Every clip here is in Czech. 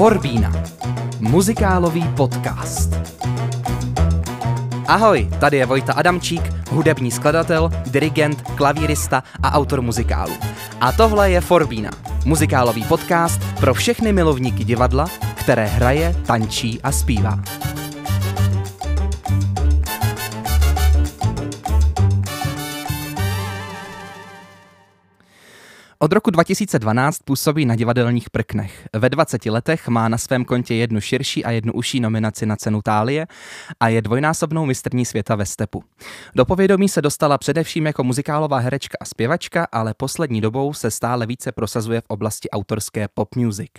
Forbína. Muzikálový podcast. Ahoj, tady je Vojta Adamčík, hudební skladatel, dirigent, klavírista a autor muzikálu. A tohle je Forbína, muzikálový podcast pro všechny milovníky divadla, které hraje, tančí a zpívá. Od roku 2012 působí na divadelních prknech. Ve 20 letech má na svém kontě jednu širší a jednu uší nominaci na cenu Tálie a je dvojnásobnou mistrní světa ve stepu. Do povědomí se dostala především jako muzikálová herečka a zpěvačka, ale poslední dobou se stále více prosazuje v oblasti autorské pop music.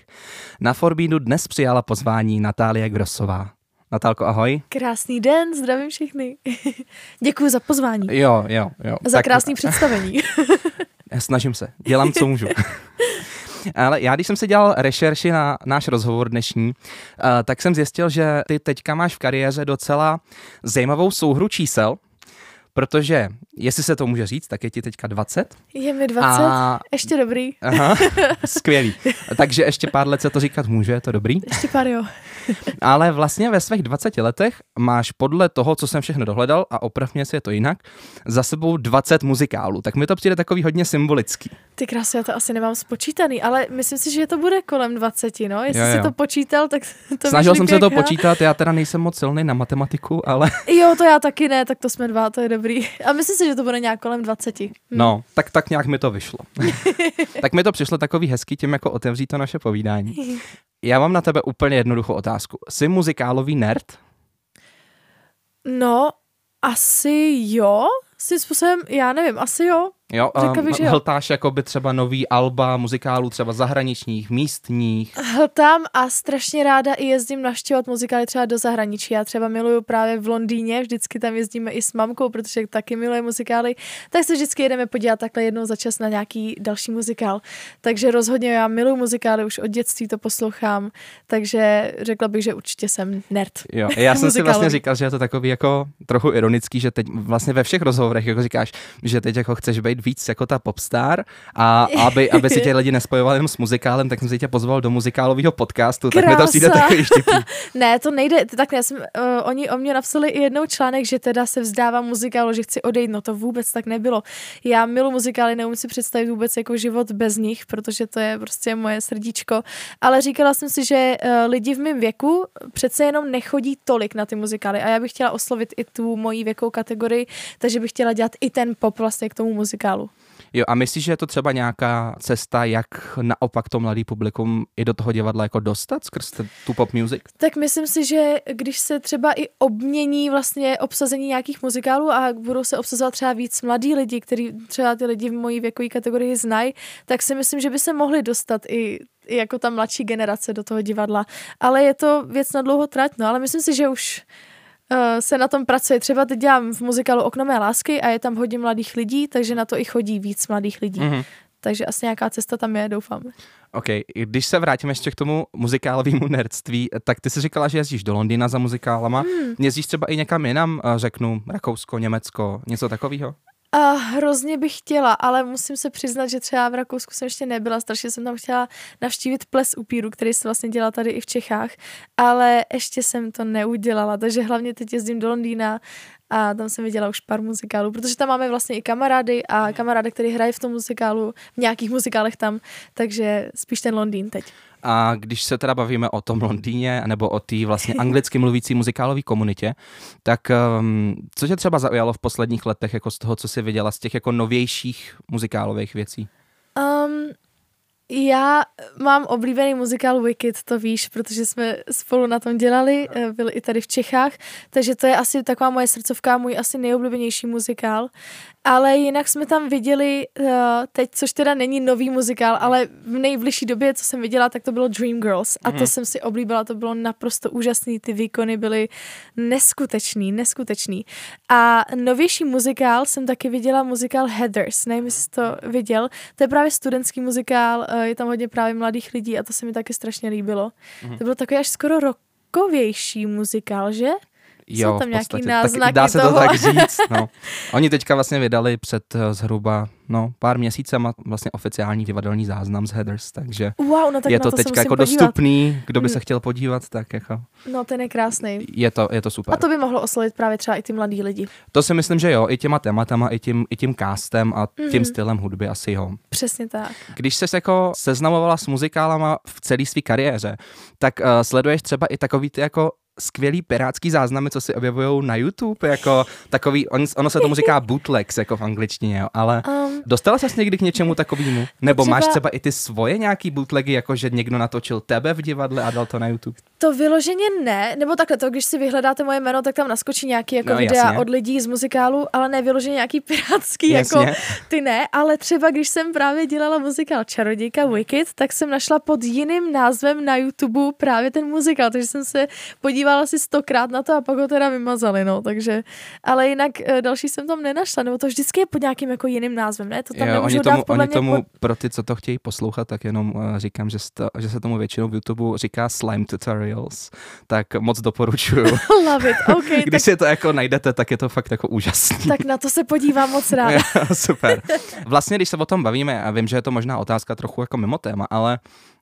Na Forbínu dnes přijala pozvání Natálie Grosová. Natálko, ahoj. Krásný den, zdravím všechny. Děkuji za pozvání. Jo, jo, jo. Za tak... krásný představení. Snažím se, dělám, co můžu. Ale já, když jsem se dělal rešerši na náš rozhovor dnešní, tak jsem zjistil, že ty teďka máš v kariéře docela zajímavou souhru čísel, protože, jestli se to může říct, tak je ti teďka 20. Je mi 20, a... ještě dobrý. Aha, skvělý. Takže ještě pár let se to říkat může, je to dobrý? Ještě pár jo. Ale vlastně ve svých 20 letech máš podle toho, co jsem všechno dohledal, a opravně si je to jinak, za sebou 20 muzikálů. Tak mi to přijde takový hodně symbolický. Ty krásy, já to asi nemám spočítaný, ale myslím si, že to bude kolem 20, no. Jestli jo, jo. si to počítal, tak to Snažil jsem se to počítat, já teda nejsem moc silný na matematiku, ale... Jo, to já taky ne, tak to jsme dva, to je dobrý. A myslím si, že to bude nějak kolem 20. Hm. No, tak, tak nějak mi to vyšlo. tak mi to přišlo takový hezký tím, jako otevřít to naše povídání. Já mám na tebe úplně jednoduchou otázku. Jsi muzikálový nerd? No, asi jo. Svým způsobem, já nevím, asi jo. Jo, Řekla bych, že jo. hltáš jako by třeba nový alba muzikálů, třeba zahraničních, místních? Hltám a strašně ráda i jezdím navštěvovat muzikály třeba do zahraničí. Já třeba miluju právě v Londýně, vždycky tam jezdíme i s mamkou, protože taky miluje muzikály, tak se vždycky jedeme podívat takhle jednou za čas na nějaký další muzikál. Takže rozhodně já miluju muzikály, už od dětství to poslouchám, takže řekla bych, že určitě jsem nerd. Jo, já jsem si vlastně říkal, že je to takový jako trochu ironický, že teď vlastně ve všech rozhovorech jako říkáš, že teď jako chceš být víc jako ta popstar a aby, aby si tě lidi nespojovali jenom s muzikálem, tak jsem si tě pozval do muzikálového podcastu, Krása. tak mi to přijde takový štěpí. ne, to nejde, tak já jsem, uh, oni o mě napsali i jednou článek, že teda se vzdávám muzikálu, že chci odejít, no to vůbec tak nebylo. Já milu muzikály, neumím si představit vůbec jako život bez nich, protože to je prostě moje srdíčko, ale říkala jsem si, že uh, lidi v mém věku přece jenom nechodí tolik na ty muzikály a já bych chtěla oslovit i tu moji věkovou kategorii, takže bych chtěla dělat i ten pop vlastně k tomu muzikálu. Jo, a myslíš, že je to třeba nějaká cesta, jak naopak to mladý publikum i do toho divadla jako dostat skrz tu pop music? Tak myslím si, že když se třeba i obmění vlastně obsazení nějakých muzikálů a budou se obsazovat třeba víc mladí lidi, kteří třeba ty lidi v mojí věkové kategorii znají, tak si myslím, že by se mohli dostat i jako ta mladší generace do toho divadla. Ale je to věc na dlouho trať, no, ale myslím si, že už se na tom pracuje. Třeba teď dělám v muzikálu Okno mé lásky a je tam hodně mladých lidí, takže na to i chodí víc mladých lidí. Mm-hmm. Takže asi nějaká cesta tam je, doufám. OK, když se vrátíme ještě k tomu muzikálovému nerdství, tak ty jsi říkala, že jezdíš do Londýna za muzikálama. Hmm. Jezdíš třeba i někam jinam, eh, řeknu Rakousko, Německo, něco takového? A hrozně bych chtěla, ale musím se přiznat, že třeba v Rakousku jsem ještě nebyla, strašně jsem tam chtěla navštívit ples upíru, který se vlastně dělá tady i v Čechách, ale ještě jsem to neudělala, takže hlavně teď jezdím do Londýna a tam jsem viděla už pár muzikálů, protože tam máme vlastně i kamarády a kamarády, který hrají v tom muzikálu, v nějakých muzikálech tam, takže spíš ten Londýn teď. A když se teda bavíme o tom Londýně, nebo o té vlastně anglicky mluvící muzikálové komunitě, tak um, co tě třeba zaujalo v posledních letech jako z toho, co jsi viděla, z těch jako novějších muzikálových věcí? Um, já mám oblíbený muzikál Wicked, to víš, protože jsme spolu na tom dělali, eh, byl i tady v Čechách, takže to je asi taková moje srdcovka, můj asi nejoblíbenější muzikál. Ale jinak jsme tam viděli uh, teď, což teda není nový muzikál, ale v nejbližší době, co jsem viděla, tak to bylo Dreamgirls a mm. to mhm. jsem si oblíbila, to bylo naprosto úžasný, ty výkony byly neskutečný, neskutečný. A novější muzikál jsem taky viděla, muzikál Heathers, nevím, jestli to viděl, to je právě studentský muzikál, uh, je tam hodně právě mladých lidí a to se mi taky strašně líbilo. Mm. To bylo takový až skoro rokovější muzikál, že? Jo, Jsou tam nějaký podstatě. náznaky tak, dá se toho. to tak říct. No. Oni teďka vlastně vydali před eh, zhruba no, pár měsícema vlastně oficiální divadelní záznam z Heathers, takže Wow, no tak je to to se teďka jako podívat. dostupný, kdo by se Mm. chtěl podívat, tak jako No ten je krásný. je to, je to super. A to by mohlo oslovit právě třeba i ty mladí lidi. To si myslím, že jo, i těma tématama, i tím, i tím castem a tím Mhm. stylem hudby asi jo. Přesně tak. Když jsi jako seznamovala s muzikálama v celé své kariéře, tak uh, sleduješ třeba i takový ty jako skvělý pirátský záznamy, co si objevují na YouTube, jako takový, on, ono se tomu říká bootlegs, jako v angličtině, jo, ale Um, dostala ses někdy k něčemu takovému? Nebo Třeba- máš třeba i ty svoje nějaký bootlegy, jako že někdo natočil tebe v divadle a dal to na YouTube? To vyloženě ne, nebo takhle to, když si vyhledáte moje jméno, tak tam naskočí nějaký jako No, videa jasně. od lidí z muzikálu, ale ne vyloženě nějaký pirátský, Jasně. jako ty ne, ale třeba když jsem právě dělala muzikál Čarodějka Wicked, tak jsem našla pod jiným názvem na YouTube právě ten muzikál, takže jsem se podívala si stokrát na to a pak ho teda vymazali, no, takže, ale jinak eh, další jsem tam nenašla, nebo to vždycky je pod nějakým jako jiným názvem, ne, to tam Jo, nemůžu oni dát tomu, podle oni tomu pod... pro ty, co to chtějí poslouchat, tak jenom uh, říkám, že, sta, že se tomu většinou v YouTube říká slime tutorials, tak moc doporučuju. Love it, OK, Když tak, si to jako najdete, tak je to fakt jako úžasný. tak na to se podívám moc ráda. Super. Vlastně, když se o tom bavíme, a vím, že je to možná otázka trochu jako mimo téma, ale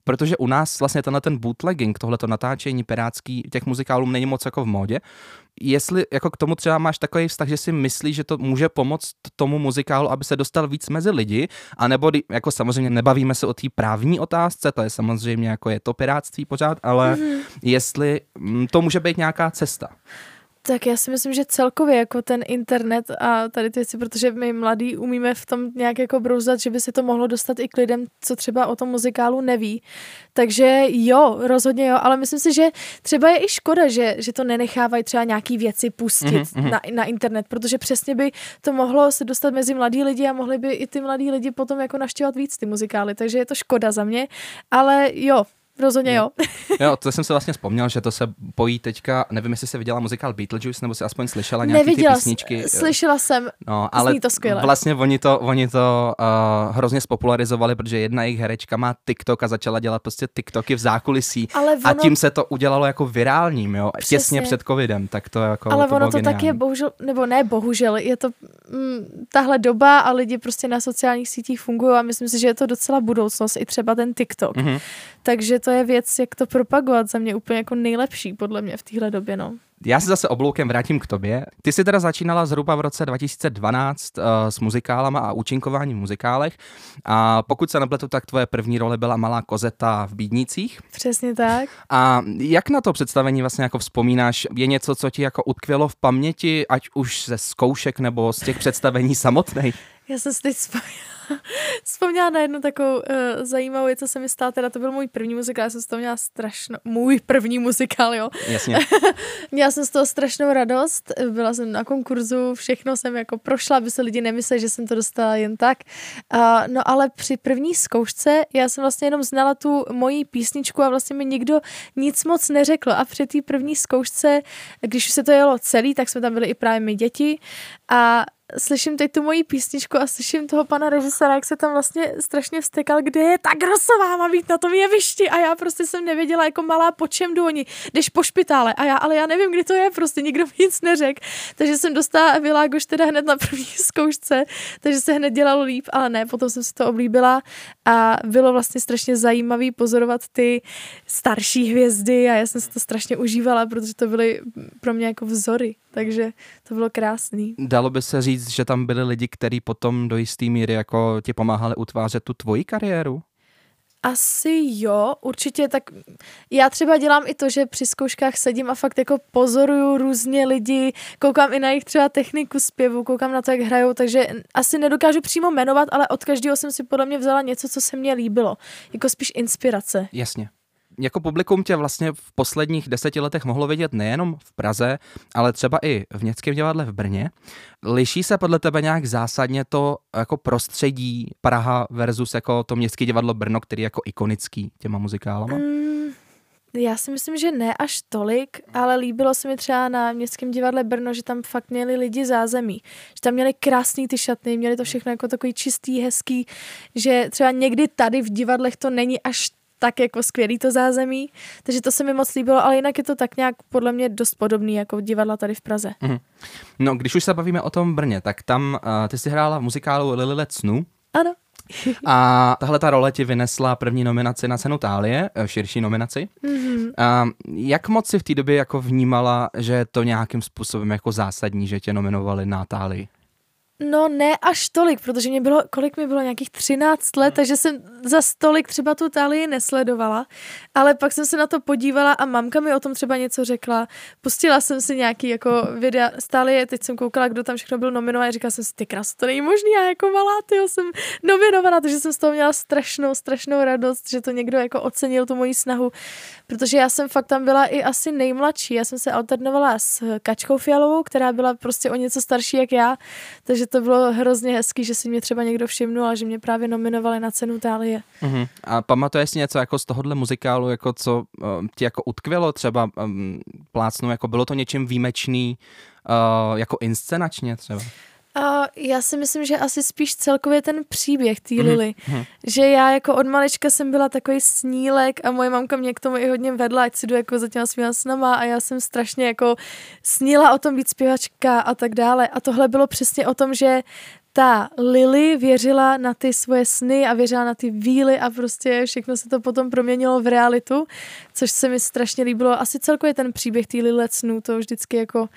protože u nás vlastně tenhle ten bootlegging, tohleto natáčení pirátský těch muzikálů není moc jako v módě, jestli jako k tomu třeba máš takový vztah, že si myslíš, že to může pomoct tomu muzikálu, aby se dostal víc mezi lidi, anebo jako samozřejmě nebavíme se o té právní otázce, to je samozřejmě jako je to piráctví pořád, ale Mhm. mm-hmm. jestli mm, to může být nějaká cesta. Tak já si myslím, že celkově jako ten internet a tady ty věci, protože my mladí umíme v tom nějak jako brouzat, že by se to mohlo dostat i k lidem, co třeba o tom muzikálu neví. Takže jo, rozhodně jo, ale myslím si, že třeba je i škoda, že, že to nenechávají třeba nějaký věci pustit Mhm, mm-hmm. mhm. na, na internet, protože přesně by to mohlo se dostat mezi mladí lidi a mohli by i ty mladí lidi potom jako naštěvat víc ty muzikály, takže je to škoda za mě, ale jo, rozhodně jo. Jo, to jsem se vlastně vzpomněl, že to se pojí teďka, nevím, jestli jsi viděla muzikál Beetlejuice, nebo si aspoň slyšela nějaký Neviděla, ty písničky. s- slyšela jsem, No, ale Zní to skvěle. vlastně oni to, oni to uh, hrozně spopularizovali, protože jedna jejich herečka má TikTok a začala dělat prostě TikToky v zákulisí. ale A ono tím se to udělalo jako virálním, jo, Přesně. těsně před covidem, tak to jako Ale to ono to tak je, bohužel, nebo ne bohužel, je to mm, tahle doba a lidi prostě na sociálních sítích fungují a myslím si, že je to docela budoucnost, i třeba ten TikTok. Mhm. Takže to je věc, jak to propagovat za mě úplně jako nejlepší, podle mě v téhle době, no. Já se zase obloukem vrátím k tobě. Ty jsi teda začínala zhruba v roce 2012 uh, s muzikálama a účinkováním v muzikálech. A pokud se nepletu, tak tvoje první role byla Malá kozeta v Bídnicích. Přesně tak. A jak na to představení vlastně jako vzpomínáš? Je něco, co ti jako utkvělo v paměti, ať už ze zkoušek nebo z těch představení samotných? Já jsem si teď vzpomněla, vzpomněla na jednu takovou uh, zajímavou věc, co se mi stala, teda to byl můj první muzikál, já jsem z toho měla strašnou, můj první muzikál, jo. Jasně. Měla jsem z toho strašnou radost, byla jsem na konkurzu, všechno jsem jako prošla, aby se lidi nemysleli, že jsem to dostala jen tak. Uh, no ale při první zkoušce já jsem vlastně jenom znala tu moji písničku a vlastně mi nikdo nic moc neřekl a při té první zkoušce, když už se to jelo celý, tak jsme tam byli i právě my děti a slyším teď tu moji písničku a slyším toho pana režiséra, jak se tam vlastně strašně vstekal, kde je ta Grosová, má být na tom jevišti. A já prostě jsem nevěděla jako malá, po čem jdu. Oni, jdeš po špitále. A já, ale já nevím, kdy to je, prostě nikdo mi nic neřekl, takže jsem dostala Világoš teda hned na první zkoušce, takže se hned dělalo líp, ale ne, potom jsem si to oblíbila. A bylo vlastně strašně zajímavý pozorovat ty starší hvězdy a já jsem si to strašně užívala, protože to byly pro mě jako vzory, takže to bylo krásný. Dalo by se říct, že tam byli lidi, kteří potom do jisté míry jako ti pomáhali utvářet tu tvoji kariéru? Asi jo, určitě, tak já třeba dělám i to, že při zkouškách sedím a fakt jako pozoruju různě lidi, koukám i na jejich třeba techniku zpěvu, koukám na to, jak hrajou, takže asi nedokážu přímo jmenovat, ale od každého jsem si podle mě vzala něco, co se mně líbilo, jako spíš inspirace. Jasně. Jako publikum tě vlastně v posledních deseti letech mohlo vidět nejenom v Praze, ale třeba i v Městském divadle v Brně. Liší se podle tebe nějak zásadně to jako prostředí Praha versus jako to Městské divadlo Brno, který je jako ikonický těma muzikálama? Mm, já si myslím, že ne až tolik, ale líbilo se mi třeba na Městském divadle Brno, že tam fakt měli lidi zázemí. Že tam měli krásný ty šatny, měli to všechno jako takový čistý, hezký, že třeba někdy tady v divadlech to není až tak jako skvělý to zázemí, takže to se mi moc líbilo, ale jinak je to tak nějak podle mě dost podobný jako divadla tady v Praze. Mm. No, když už se bavíme o tom Brně, tak tam uh, ty jsi hrála v muzikálu Lily Let Snu. Ano. A tahle ta role ti vynesla první nominaci na cenu Tálie, eh, širší nominaci. Mm-hmm. A jak moc si v té době jako vnímala, že je to nějakým způsobem jako zásadní, že tě nominovali na Tálii? No ne až tolik, protože mě bylo, kolik mi bylo, nějakých 13 let, hmm. takže jsem za stolik třeba tu Talii nesledovala, ale pak jsem se na to podívala a mamka mi o tom třeba něco řekla. Pustila jsem si nějaký jako videa stále je, teď jsem koukala, kdo tam všechno byl nominovaný, říkala jsem si, ty krás, to není možný, já jako malá, ty jsem nominovaná, takže jsem z toho měla strašnou, strašnou radost, že to někdo jako ocenil tu moji snahu, protože já jsem fakt tam byla i asi nejmladší, já jsem se alternovala s Kačkou Fialovou, která byla prostě o něco starší jak já, takže to bylo hrozně hezký, že si mě třeba někdo všimnul a že mě právě nominovali na cenu Tálie. Uh-huh. A pamatuješ si něco jako z tohohle muzikálu, jako co uh, ti jako utkvělo třeba um, plácnu, jako bylo to něčím výjimečný, uh, jako inscenačně třeba? Uh, já si myslím, že asi spíš celkově ten příběh té mhm, Lily. Mm-hmm. Že já jako od malička jsem byla takový snílek a moje mamka mě k tomu i hodně vedla, ať si jdu jako za těma svýma snama a já jsem strašně jako sníla o tom být zpěvačka a tak dále. A tohle bylo přesně o tom, že ta Lily věřila na ty svoje sny a věřila na ty víly a prostě všechno se to potom proměnilo v realitu, což se mi strašně líbilo. Asi celkově ten příběh té Lily snů, to vždycky jako uh,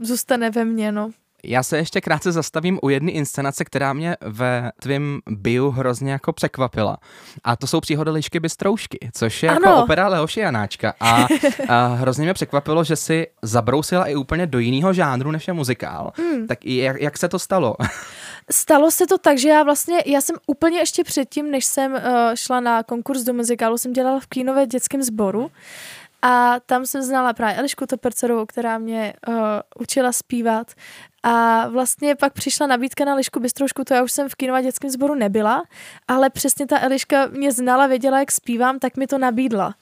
zůstane ve mně, no. Já se ještě krátce zastavím u jedné inscenace, která mě ve tvém bio hrozně jako překvapila. A to jsou příhody Lišky Bystroušky, což je jako ano. jako opera Leoše Janáčka. A, a hrozně mě překvapilo, že si zabrousila i úplně do jiného žánru, než je muzikál. Hmm. Tak jak, jak se to stalo? Stalo se to tak, že já vlastně, já jsem úplně ještě předtím, než jsem uh, šla na konkurs do muzikálu, jsem dělala v Klínové dětském sboru. A tam jsem znala právě Elišku Topercerovou, která mě uh, učila zpívat. A vlastně pak přišla nabídka na Lišku Bystroušku, to já už jsem v kinova dětském sboru nebyla, ale přesně ta Eliška mě znala, věděla, jak zpívám, tak mi to nabídla.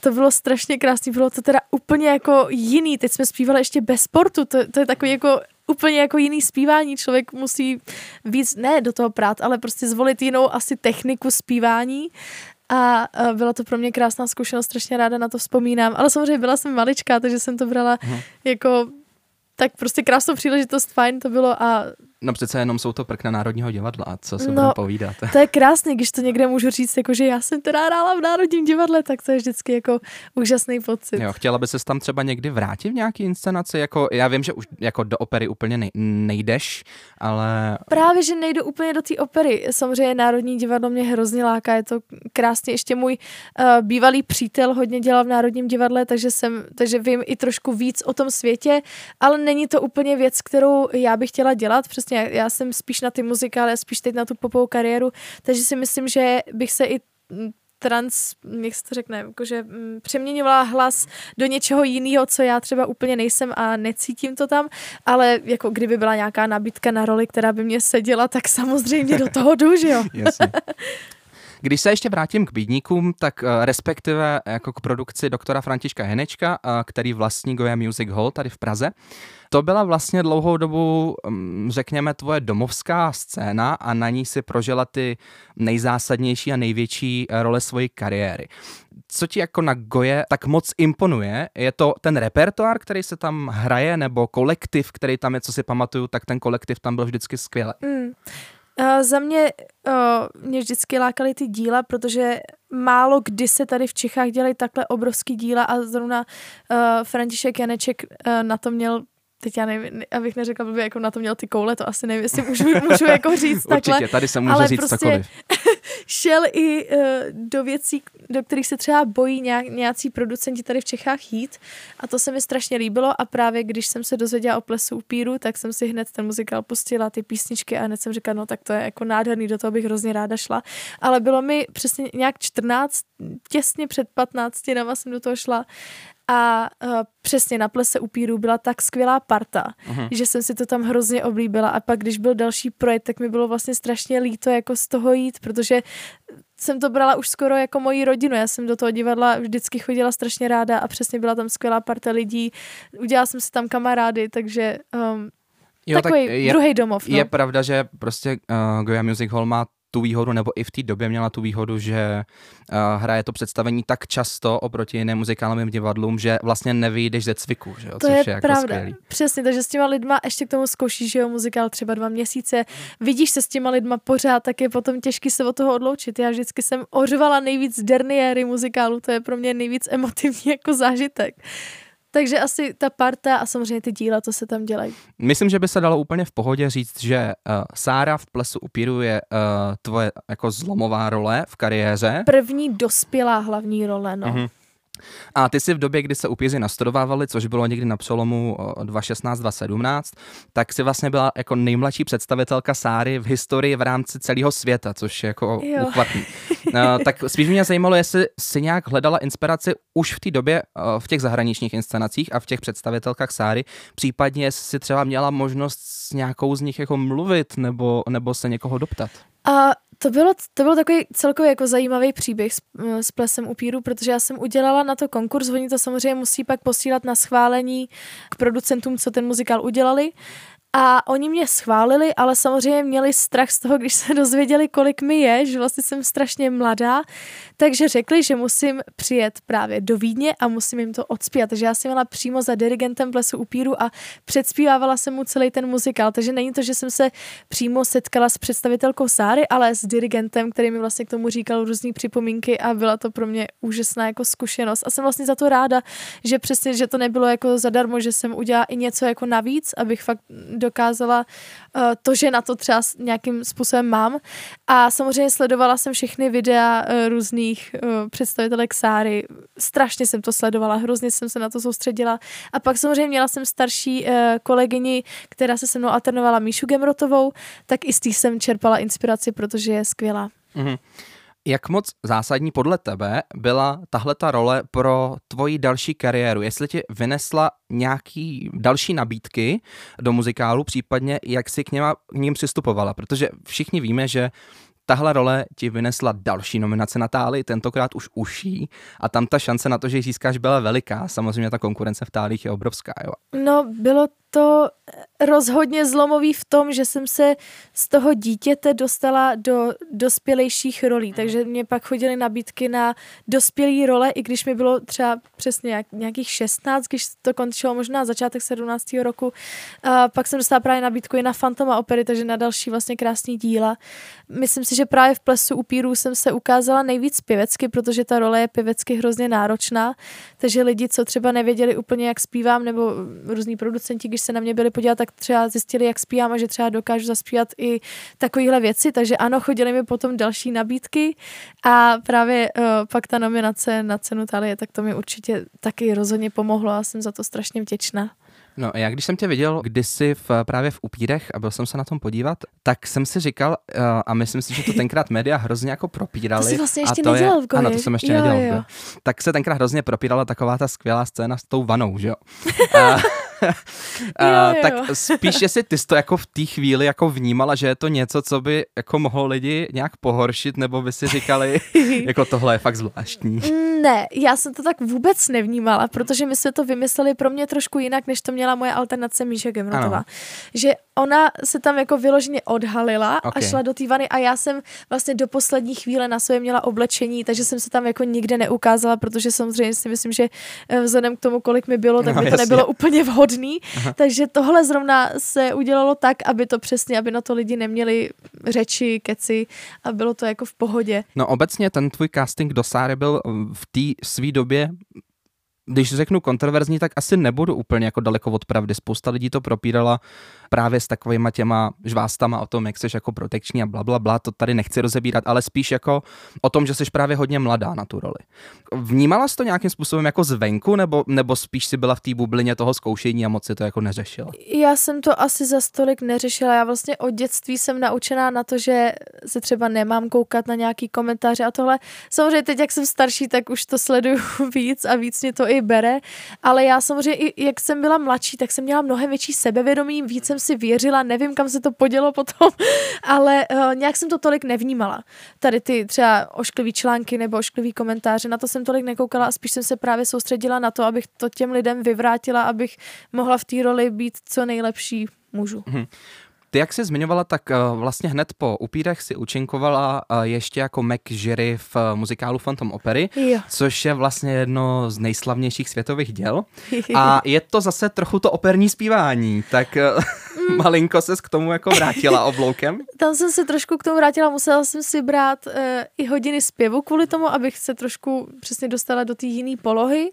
To bylo strašně krásné, bylo to teda úplně jako jiný, teď jsme zpívali ještě bez sportu, to, to je takový jako úplně jako jiný zpívání, člověk musí víc, ne do toho prát, ale prostě zvolit jinou asi techniku zpívání a byla to pro mě krásná zkušenost, strašně ráda na to vzpomínám, ale samozřejmě byla jsem maličká, takže jsem to brala uh-huh. jako tak prostě krásnou příležitost, fajn to bylo a No přece jenom jsou to prkna Národního divadla, co se no, budeme povídat. To je krásný, když to někde můžu říct, jako že já jsem teda hrála v Národním divadle, tak to je vždycky jako úžasný pocit. Jo, chtěla by se tam třeba někdy vrátit v nějaký inscenaci? Jako, já vím, že už jako do opery úplně nej, nejdeš, ale... Právě, že nejdu úplně do té opery. Samozřejmě Národní divadlo mě hrozně láká, je to krásně. Ještě můj uh, bývalý přítel hodně dělal v Národním divadle, takže, jsem, takže vím i trošku víc o tom světě, ale není to úplně věc, kterou já bych chtěla dělat, přesně přesně, já jsem spíš na ty muzikály, spíš teď na tu popovou kariéru, takže si myslím, že bych se i trans, jak se to řekne, jakože mm, přeměňovala hlas do něčeho jiného, co já třeba úplně nejsem a necítím to tam, ale jako kdyby byla nějaká nabídka na roli, která by mě seděla, tak samozřejmě do toho jdu, že jo? Když se ještě vrátím k bídníkům, tak uh, respektive jako k produkci doktora Františka Henečka, uh, který vlastní Goya Music Hall tady v Praze, to byla vlastně dlouhou dobu, um, řekněme, tvoje domovská scéna a na ní si prožila ty nejzásadnější a největší eh, role svojí kariéry. Co ti jako na Goje tak moc imponuje? Je to ten repertoár, který se tam hraje, nebo kolektiv, který tam je, co si pamatuju, tak ten kolektiv tam byl vždycky skvělý. Mm. Uh, za mě uh, mě vždycky lákaly ty díla, protože málo kdy se tady v Čechách dělají takhle obrovský díla a zrovna uh, František Janeček uh, na to měl teď já nevím, abych neřekla blbě, jako na to měl ty koule, to asi nevím, jestli můžu, můžu jako říct takhle. Určitě, tady se může ale říct prostě cokoliv. šel i uh, do věcí, do kterých se třeba bojí nějak, nějací producenti tady v Čechách jít. A to se mi strašně líbilo a právě když jsem se dozvěděla o plesu upíru, tak jsem si hned ten muzikál pustila, ty písničky a hned jsem říkala, no tak to je jako nádherný, do toho bych hrozně ráda šla, ale bylo mi přesně nějak 14, těsně před 15 nama jsem do toho šla. A uh, přesně na plese upíru byla tak skvělá parta, uh-huh. že jsem si to tam hrozně oblíbila. A pak, když byl další projekt, tak mi bylo vlastně strašně líto jako z toho jít, protože jsem to brala už skoro jako moji rodinu. Já jsem do toho divadla vždycky chodila strašně ráda a přesně byla tam skvělá parta lidí. Udělala jsem si tam kamarády, takže um, jo, takový tak je, druhý domov. No. Je pravda, že prostě uh, Goya Music Hall má tu výhodu, nebo i v té době měla tu výhodu, že uh, hraje to představení tak často oproti jiným muzikálním divadlům, že vlastně nevyjdeš ze cviku, že jo? To což je, je jako pravda. skvělý. Přesně, takže s těma lidma ještě k tomu zkoušíš, že jo, muzikál třeba dva měsíce, vidíš se s těma lidma pořád, tak je potom těžký se od toho odloučit. Já vždycky jsem ořvala nejvíc derniéry muzikálu, to je pro mě nejvíc emotivní jako zážitek. Takže asi ta parta a samozřejmě ty díla, co se tam dělají. Myslím, že by se dalo úplně v pohodě říct, že uh, Sára v plesu upíru je uh, tvoje jako zlomová role v kariéře. První dospělá hlavní role, no. Mhm. A ty si v době, kdy se upíři nastudovávali, což bylo někdy na přelomu o, 2016-2017, tak si vlastně byla jako nejmladší představitelka Sáry v historii v rámci celého světa, což je jako Jo. uchvatný. No, tak spíš mě zajímalo, jestli si nějak hledala inspiraci už v té době v těch zahraničních inscenacích a v těch představitelkách Sáry, případně jestli si třeba měla možnost s nějakou z nich jako mluvit nebo, nebo se někoho doptat. A to bylo, to byl takový celkově jako zajímavý příběh s, s plesem upíru, protože já jsem udělala na to konkurs, oni to samozřejmě musí pak posílat na schválení k producentům, co ten muzikál udělali. A oni mě schválili, ale samozřejmě měli strach z toho, když se dozvěděli, kolik mi je, že vlastně jsem strašně mladá, takže řekli, že musím přijet právě do Vídně a musím jim to odspívat. Takže já jsem měla přímo za dirigentem plesu upíru a předspívávala jsem mu celý ten muzikál. Takže není to, že jsem se přímo setkala s představitelkou Sáry, ale s dirigentem, který mi vlastně k tomu říkal různé připomínky a byla to pro mě úžasná jako zkušenost. A jsem vlastně za to ráda, že přesně, že to nebylo jako zadarmo, že jsem udělala i něco jako navíc, abych fakt dokázala uh, to, že na to třeba nějakým způsobem mám. A samozřejmě sledovala jsem všechny videa uh, různých uh, představitelek Sáry. Strašně jsem to sledovala, hrozně jsem se na to soustředila. A pak samozřejmě měla jsem starší uh, kolegyni, která se se mnou alternovala Míšu Gemrotovou, tak i z jsem čerpala inspiraci, protože je skvělá. Mhm. Jak moc zásadní podle tebe byla tahle ta role pro tvoji další kariéru? Jestli ti vynesla nějaký další nabídky do muzikálu, případně jak si k, něma, k ním přistupovala? Protože všichni víme, že tahle role ti vynesla další nominace na Táli, tentokrát už uší a tam ta šance na to, že ji získáš, byla veliká. Samozřejmě ta konkurence v Tálích je obrovská. Jo. No, bylo to rozhodně zlomový v tom, že jsem se z toho dítěte dostala do dospělejších rolí, takže mě pak chodily nabídky na dospělé role, i když mi bylo třeba přesně jak- nějakých 16, když to končilo možná začátek 17. roku. A pak jsem dostala právě nabídku i na Fantoma opery, takže na další vlastně krásný díla. Myslím si, že právě v plesu upírů jsem se ukázala nejvíc pěvecky, protože ta role je pěvecky hrozně náročná, takže lidi, co třeba nevěděli úplně, jak zpívám, nebo různí producenti, když se na mě byli podívat, tak třeba zjistili, jak zpívám a že třeba dokážu zaspívat i takovéhle věci, takže ano, chodili mi potom další nabídky a právě uh, pak ta nominace na cenu Talie, tak to mi určitě taky rozhodně pomohlo a jsem za to strašně vděčná. No, já když jsem tě viděl kdysi v, právě v Upírech a byl jsem se na tom podívat, tak jsem si říkal, uh, a myslím si, že to tenkrát média hrozně jako propírali. To jsi vlastně ještě a to nedělal je, v Goji. Ano, to jsem ještě Jo, nedělal. Jo. Tak se tenkrát hrozně propírala taková ta skvělá scéna s tou vanou, že jo? A, a, Jo, jo. tak spíš jestli ty jsi to jako v té chvíli jako vnímala, že je to něco, co by jako mohlo lidi nějak pohoršit, nebo by si říkali, jako tohle je fakt zvláštní. Ne, já jsem to tak vůbec nevnímala, protože my jsme to vymysleli pro mě trošku jinak, než to měla moje alternace Míša Gemrotová. Ano. Že ona se tam jako vyloženě odhalila a Ok. šla do té vany a já jsem vlastně do poslední chvíle na sobě měla oblečení, takže jsem se tam jako nikde neukázala, protože samozřejmě si myslím, že eh, vzhledem k tomu, kolik mi bylo, tak No, by to jasně. nebylo úplně vhodný. Takže tohle zrovna se udělalo tak, aby to přesně, aby na to lidi neměli řeči, keci a bylo to jako v pohodě. No obecně ten tvůj casting do Sáry byl mm, v té své době když řeknu kontroverzní, tak asi nebudu úplně jako daleko od pravdy. Spousta lidí to propírala právě s takovýma těma žvástama o tom, jak jsi jako protekční a bla, bla, bla. To tady nechci rozebírat, ale spíš jako o tom, že jsi právě hodně mladá na tu roli. Vnímala jsi to nějakým způsobem jako zvenku, nebo, nebo spíš si byla v té bublině toho zkoušení a moc si to jako neřešila? Já jsem to asi za stolik neřešila. Já vlastně od dětství jsem naučená na to, že se třeba nemám koukat na nějaký komentáře a tohle. Samozřejmě teď, jak jsem starší, tak už to sleduju víc a víc mě to i bere. Ale já samozřejmě, jak jsem byla mladší, tak jsem měla mnohem větší sebevědomí, víc jsem si věřila, nevím, kam se to podělo potom, ale uh, nějak jsem to tolik nevnímala. Tady ty třeba ošklivý články nebo ošklivý komentáře, na to jsem tolik nekoukala a spíš jsem se právě soustředila na to, abych to těm lidem vyvrátila, abych mohla v té roli být co nejlepší můžu. Ty, jak jsi zmiňovala, tak uh, vlastně hned po Upírech si účinkovala uh, ještě jako Mac Jerry v uh, muzikálu Phantom Opery, Jo. což je vlastně jedno z nejslavnějších světových děl. A je to zase trochu to operní zpívání, tak uh, malinko ses k tomu jako vrátila obloukem. Tam jsem se trošku k tomu vrátila, musela jsem si brát uh, i hodiny zpěvu kvůli tomu, abych se trošku přesně dostala do té jiné polohy,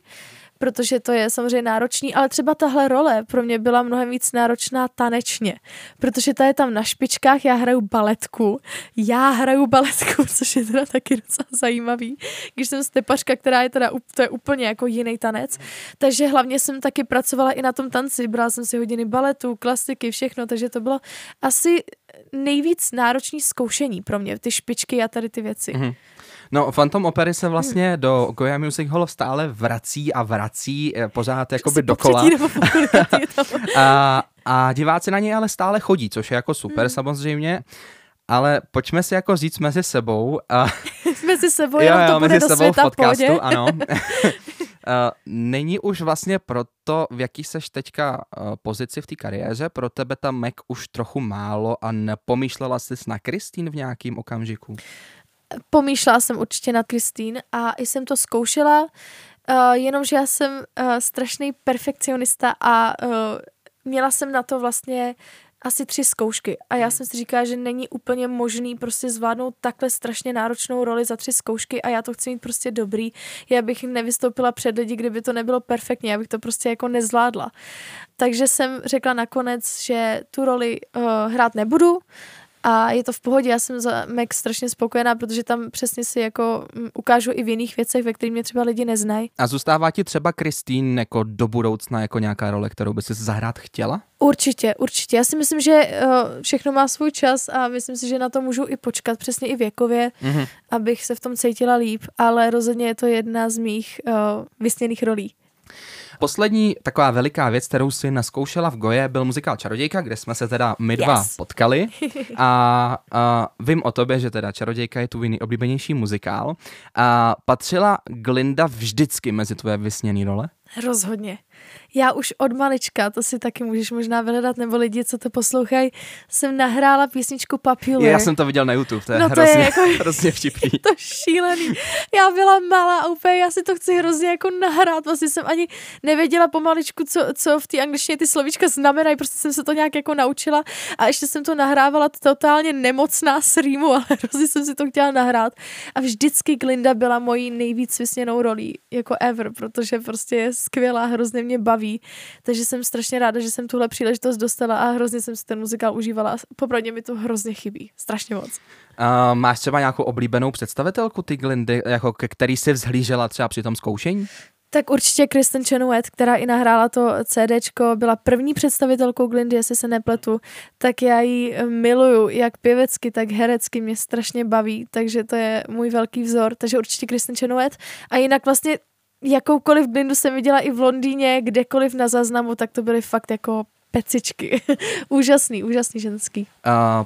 protože to je samozřejmě náročný, ale třeba tahle role pro mě byla mnohem víc náročná tanečně, protože ta je tam na špičkách, já hraju baletku, já hraju baletku, což je teda taky docela zajímavý, když jsem stepařka, která je teda, to je úplně jako jiný tanec, takže hlavně jsem taky pracovala i na tom tanci, brala jsem si hodiny baletu, klasiky, všechno, takže to bylo asi nejvíc náročný zkoušení pro mě, ty špičky a tady ty věci. Mhm. No, Phantom Opery se vlastně do Goya Music Hall stále vrací a vrací eh, pořád jakoby dokola. A, a diváci na něj ale stále chodí, což je jako super Hmm. samozřejmě. Ale pojďme si jako říct mezi sebou. A, Mezi sebou, jo, to bude do světa, v podcastu, pohodě. ano. A Není už vlastně proto, v jaký seš teďka eh, pozici v té kariéře, pro tebe ta Mac už trochu málo a nepomýšlela jsi na Kristýn v nějakým okamžiku? Pomýšlela jsem určitě na Kristýn a i jsem to zkoušela, uh, jenomže já jsem uh, strašný perfekcionista a uh, měla jsem na to vlastně asi tři zkoušky a já jsem si říkala, že není úplně možný prostě zvládnout takhle strašně náročnou roli za tři zkoušky a já to chci mít prostě dobrý. Já bych nevystoupila před lidi, kdyby to nebylo perfektně, já bych to prostě jako nezvládla. Takže jsem řekla nakonec, že tu roli uh, hrát nebudu, a je to v pohodě, já jsem za Mac strašně spokojená, protože tam přesně si jako mm, ukážu i v jiných věcech, ve kterých mě třeba lidi neznají. A zůstává ti třeba Kristýn jako do budoucna jako nějaká role, kterou by si zahrát chtěla? Určitě, určitě. Já si myslím, že uh, všechno má svůj čas a myslím si, že na to můžu i počkat, přesně i věkově, Mhm. abych se v tom cítila líp, ale rozhodně je to jedna z mých uh, vysněných rolí. Poslední taková veliká věc, kterou si naskoušela v Goje, byl muzikál Čarodějka, kde jsme se teda my dva Yes. potkali. A, a vím o tobě, že teda Čarodějka je tvůj nejoblíbenější muzikál. A patřila Glinda vždycky mezi tvoje vysněné role? Rozhodně. Já už od malička, to si taky můžeš možná vyhledat, nebo lidi, co to poslouchají, jsem nahrála písničku Popular. Já jsem to viděl na YouTube, to je, No to je hrozně, jako- hrozně vtipný. to šílený. Já byla malá a úplně, já si to chci hrozně jako nahrát. Vlastně jsem ani nevěděla pomaličku, co, co v té angličtině ty slovíčka znamenají, prostě jsem se to nějak jako naučila a ještě jsem to nahrávala totálně nemocná s rýmu, ale hrozně jsem si to chtěla nahrát. A vždycky Glinda byla mojí nejvíc vysněnou rolí, jako ever, protože prostě je skvělá, hrozně mě baví. Takže jsem strašně ráda, že jsem tuhle příležitost dostala a hrozně jsem si ten muzikál užívala. Popravdě mi to hrozně chybí, strašně moc. Uh, máš třeba nějakou oblíbenou představitelku ty Glindy, jako ke který jsi vzhlížela třeba při tom zkoušení? Tak určitě Kristen Chenoweth, která i nahrála to CDčko, byla první představitelkou Glindy, jestli se nepletu, tak já ji eh, miluju, jak pěvecky, tak herecky, mě strašně baví, takže to je můj velký vzor, takže určitě Kristen Chenoweth. A jinak vlastně jakoukoliv Glindu jsem viděla i v Londýně, kdekoliv na záznamu, tak to byly fakt jako pecičky. úžasný, úžasný ženský. Uh,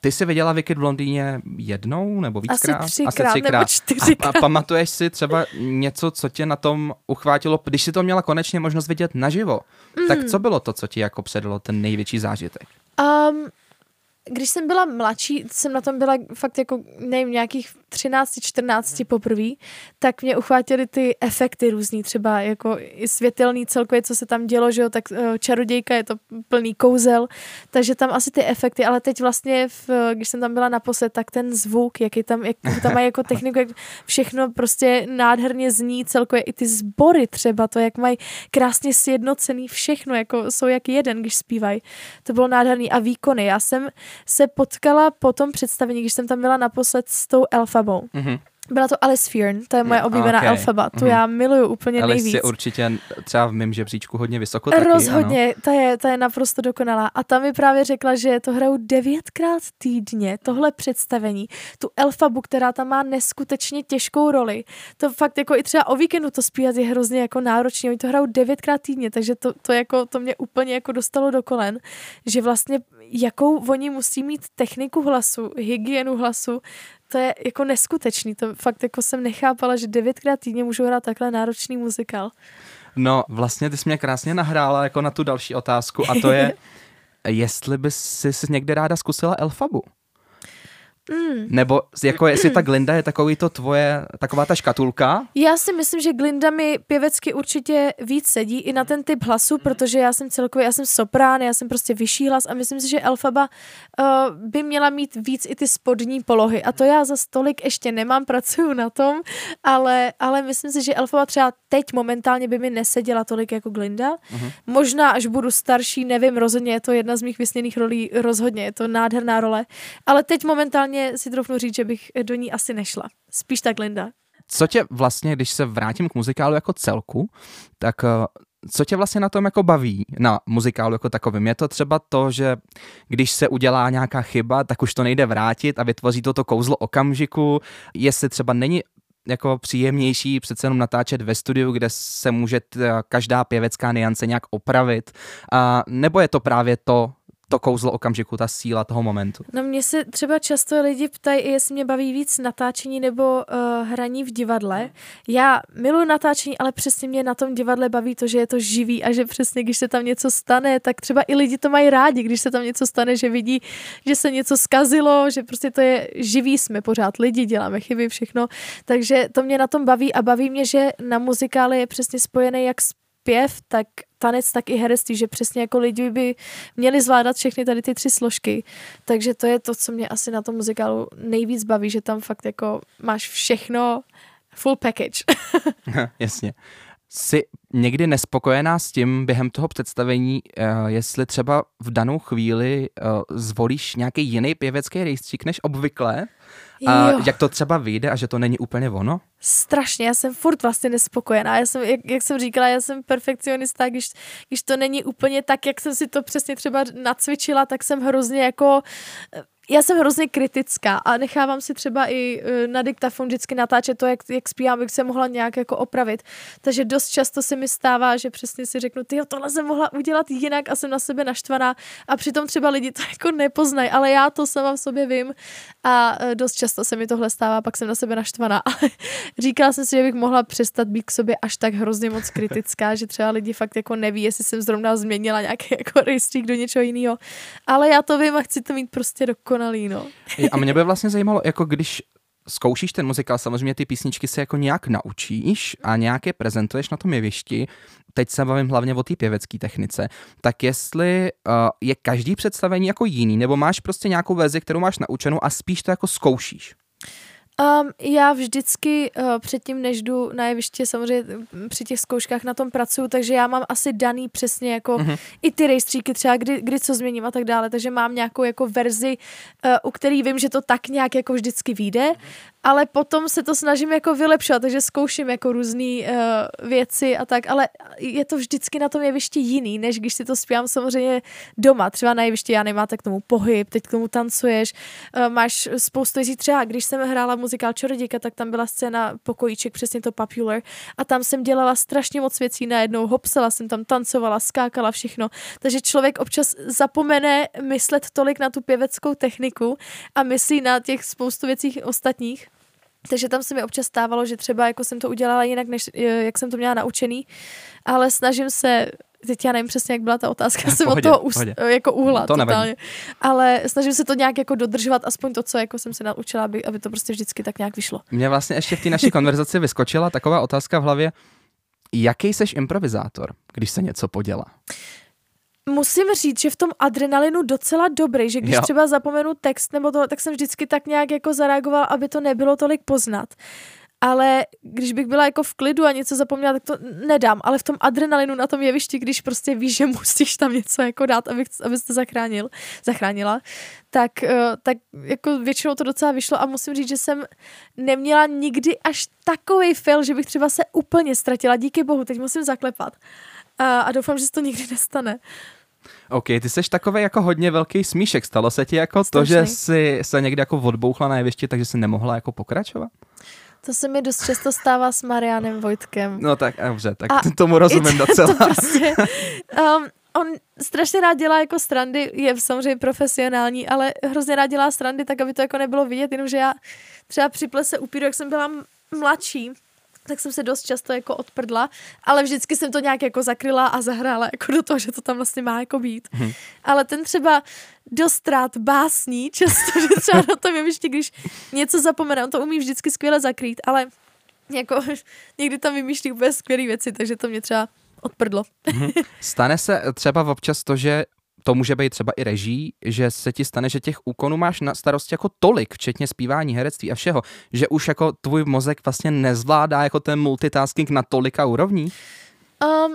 ty jsi viděla Wicked v Londýně jednou nebo víckrát? Asi třikrát, nebo A, a čtyřikrát. pamatuješ si třeba něco, co tě na tom uchvátilo, když jsi to měla konečně možnost vidět naživo? Mm. Tak co bylo to, co ti jako předalo ten největší zážitek? Um, když jsem byla mladší, jsem na tom byla fakt jako, nevím, nějakých 13, 14 poprvé, tak mě uchvátily ty efekty různý, třeba jako i světelný celkově, co se tam dělo, že jo, tak eh, čarodějka je to plný kouzel, takže tam asi ty efekty, ale teď vlastně, v, když jsem tam byla naposled, tak ten zvuk, jaký tam, jak tam mají jako techniku, jak všechno prostě nádherně zní, celkově i ty sbory třeba, to, jak mají krásně sjednocený všechno, jako jsou jak jeden, když zpívají. To bylo nádherný. A výkony. Já jsem se potkala po tom představení, když jsem tam byla naposled s tou Elfabou. Mhm. Byla to Alice Fearn, to je moje oblíbená Okay. Elfaba. Tu Mhm. já miluju úplně Ale nejvíc. jsi určitě třeba v mém žebříčku hodně vysoko taky, Rozhodně, ta je, ta je naprosto dokonalá. A ta mi právě řekla, že to hrajou devětkrát týdně, tohle představení. Tu Elfabu, která tam má neskutečně těžkou roli. To fakt jako i třeba o víkendu to zpívat je hrozně jako náročné. Oni to hrajou devětkrát týdně, takže to, to, jako, to mě úplně jako dostalo do kolen, že vlastně jakou oni musí mít techniku hlasu, hygienu hlasu, to je jako neskutečný. To fakt jako jsem nechápala, že devětkrát týdně můžou hrát takhle náročný muzikál. No, vlastně ty jsi mě krásně nahrála jako na tu další otázku a to je, jestli bys si někde ráda zkusila Elfabu. Mm. Nebo jako jestli ta Glinda je takový to tvoje, taková ta škatulka? Já si myslím, že Glinda mi pěvecky určitě víc sedí i na ten typ hlasu, protože já jsem celkově, já jsem soprán, já jsem prostě vyšší hlas a myslím si, že Elfaba uh, by měla mít víc i ty spodní polohy a to já za stolik ještě nemám, pracuju na tom, ale, ale myslím si, že Elfaba třeba teď momentálně by mi neseděla tolik jako Glinda. Uh-huh. Možná až budu starší, nevím, rozhodně je to jedna z mých vysněných rolí, rozhodně je to nádherná role, ale teď momentálně úplně si troufnu říct, že bych do ní asi nešla. Spíš tak Linda. Co tě vlastně, když se vrátím k muzikálu jako celku, tak eh, co tě vlastně na tom jako baví, na muzikálu jako takovým? Je to třeba to, že když se udělá nějaká chyba, tak už to nejde vrátit a vytvoří to to kouzlo okamžiku, jestli třeba není jako příjemnější přece jenom natáčet ve studiu, kde se může každá pěvecká niance nějak opravit, a, nebo je to právě to, to kouzlo okamžiku, ta síla toho momentu. No mě se třeba často lidi ptají, jestli mě baví víc natáčení nebo uh, hraní v divadle. Já miluji natáčení, ale přesně mě na tom divadle baví to, že je to živý a že přesně když se tam něco stane, tak třeba i lidi to mají rádi, když se tam něco stane, že vidí, že se něco skazilo, že prostě to je živý, jsme pořád lidi, děláme chyby, všechno. Takže to mě na tom baví a baví mě, že na muzikále je přesně spojený jak zpěv, tak tanec, tak i herectví, že přesně jako lidi by měli zvládat všechny tady ty tři složky. Takže to je to, co mě asi na tom muzikálu nejvíc baví, že tam fakt jako máš všechno, full package. Jasně. Jsi někdy nespokojená s tím během toho představení, uh, jestli třeba v danou chvíli uh, zvolíš nějaký jiný pěvecký rejstřík než obvykle? A jo. jak to třeba vyjde a že to není úplně ono? Strašně, já jsem furt vlastně nespokojená. Já jsem, jak, jak jsem říkala, já jsem perfekcionista, když, když to není úplně tak, jak jsem si to přesně třeba nacvičila, tak jsem hrozně jako já jsem hrozně kritická a nechávám si třeba i e, na diktafon vždycky natáčet to, jak, jak zpívám, bych se mohla nějak jako opravit. Takže dost často se mi stává, že přesně si řeknu, ty tohle jsem mohla udělat jinak a jsem na sebe naštvaná a přitom třeba lidi to jako nepoznají, ale já to sama v sobě vím a e, dost často se mi tohle stává, pak jsem na sebe naštvaná. Ale říkala jsem si, že bych mohla přestat být k sobě až tak hrozně moc kritická, že třeba lidi fakt jako neví, jestli jsem zrovna změnila nějaký jako rejstřík do něčeho jiného. Ale já to vím a chci to mít prostě dokonale dokonalý, no. A mě by vlastně zajímalo, jako když zkoušíš ten muzikál, samozřejmě ty písničky se jako nějak naučíš a nějaké prezentuješ na tom jevišti, teď se bavím hlavně o té pěvecké technice, tak jestli uh, je každý představení jako jiný, nebo máš prostě nějakou verzi, kterou máš naučenou a spíš to jako zkoušíš? Um, já vždycky uh, předtím, než jdu na jeviště, samozřejmě při těch zkouškách na tom pracuju, takže já mám asi daný přesně jako uh-huh. i ty rejstříky třeba, kdy, kdy co změním a tak dále, takže mám nějakou jako verzi, uh, u který vím, že to tak nějak jako vždycky vyjde ale potom se to snažím jako vylepšovat, takže zkouším jako různé uh, věci a tak, ale je to vždycky na tom jevišti jiný, než když si to zpívám samozřejmě doma. Třeba na jevišti já nemáte k tomu pohyb, teď k tomu tancuješ, uh, máš spoustu věcí. Třeba když jsem hrála muzikál Čarodějka, tak tam byla scéna pokojíček, přesně to Popular, a tam jsem dělala strašně moc věcí najednou, hopsala jsem tam, tancovala, skákala, všechno. Takže člověk občas zapomene myslet tolik na tu pěveckou techniku a myslí na těch spoustu věcí ostatních. Takže tam se mi občas stávalo, že třeba jako jsem to udělala jinak, než eh, jak jsem to měla naučený, ale snažím se teď já nevím přesně, jak byla ta otázka, jsem od toho úst, jako uhla to totálně. Ale snažím se to nějak jako dodržovat, aspoň to, co jako jsem se naučila, aby, aby to prostě vždycky tak nějak vyšlo. Mně vlastně ještě v té naší konverzaci vyskočila taková otázka v hlavě, jaký seš improvizátor, když se něco podělá? Musím říct, že v tom adrenalinu docela dobrý, že když jo. třeba zapomenu text nebo to, tak jsem vždycky tak nějak jako zareagoval, aby to nebylo tolik poznat. Ale když bych byla jako v klidu a něco zapomněla, tak to nedám. Ale v tom adrenalinu na tom jevišti, když prostě víš, že musíš tam něco jako dát, abych, abys to zachránil, zachránila, tak, eh, tak jako většinou to docela vyšlo a musím říct, že jsem neměla nikdy až takový fail, že bych třeba se úplně ztratila. Díky bohu, teď musím zaklepat. A, a doufám, že se to nikdy nestane. OK, ty jsi takový jako hodně velký smíšek. Stalo se ti jako Strašný. to, že jsi se někdy jako odbouchla na jevišti, takže jsi nemohla jako pokračovat? To se mi dost často stává s Marianem Vojtkem. No tak dobře, tak a tomu rozumím docela. To prostě, um, on strašně rád dělá jako strandy, je samozřejmě profesionální, ale hrozně rád dělá strandy, tak aby to jako nebylo vidět, jenomže já třeba při plese upíru, jak jsem byla mladší, tak jsem se dost často jako odprdla, ale vždycky jsem to nějak jako zakryla a zahrála jako do toho, že to tam vlastně má jako být. Hmm. Ale ten třeba dost rád básní, často, že třeba na tom jevišti, když něco zapomene, on to umí vždycky skvěle zakrýt, ale jako někdy tam vymýšlí úplně skvělé věci, takže to mě třeba odprdlo. Hmm. Stane se třeba občas to, že to může být třeba i reží, že se ti stane, že těch úkonů máš na starosti jako tolik, včetně zpívání, herectví a všeho, že už jako tvůj mozek vlastně nezvládá jako ten multitasking na tolika úrovní? Um,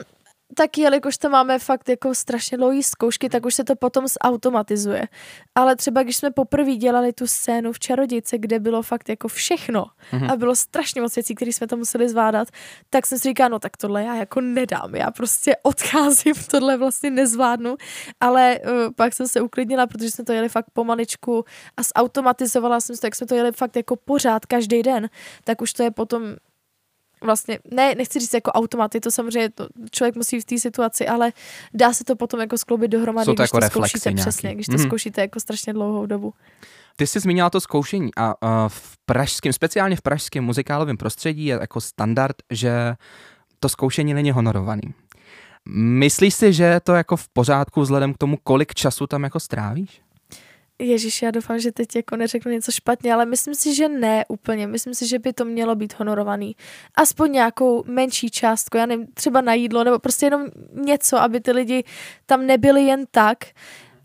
tak jelikož to máme fakt jako strašně dlouhý zkoušky, tak už se to potom zautomatizuje. Ale třeba když jsme poprvé dělali tu scénu v Čarodějce, kde bylo fakt jako všechno mm-hmm. a bylo strašně moc věcí, které jsme tam museli zvládat, tak jsem si říkala, no tak tohle já jako nedám, já prostě odcházím, tohle vlastně nezvládnu. Ale uh, pak jsem se uklidnila, protože jsme to jeli fakt pomaličku a zautomatizovala jsem to, jak jsme to jeli fakt jako pořád každý den, tak už to je potom vlastně, ne, nechci říct jako automaty, to samozřejmě to člověk musí v té situaci, ale dá se to potom jako skloubit dohromady, Jsou to když jako to zkoušíte nějaký. přesně, když to mm. zkoušíte jako strašně dlouhou dobu. Ty jsi zmínila to zkoušení a uh, v pražském, speciálně v pražském muzikálovém prostředí je jako standard, že to zkoušení není honorovaný. Myslíš si, že je to jako v pořádku vzhledem k tomu, kolik času tam jako strávíš? Ježíš, já doufám, že teď jako neřeknu něco špatně, ale myslím si, že ne úplně. Myslím si, že by to mělo být honorovaný. Aspoň nějakou menší částku, já nevím, třeba na jídlo, nebo prostě jenom něco, aby ty lidi tam nebyli jen tak.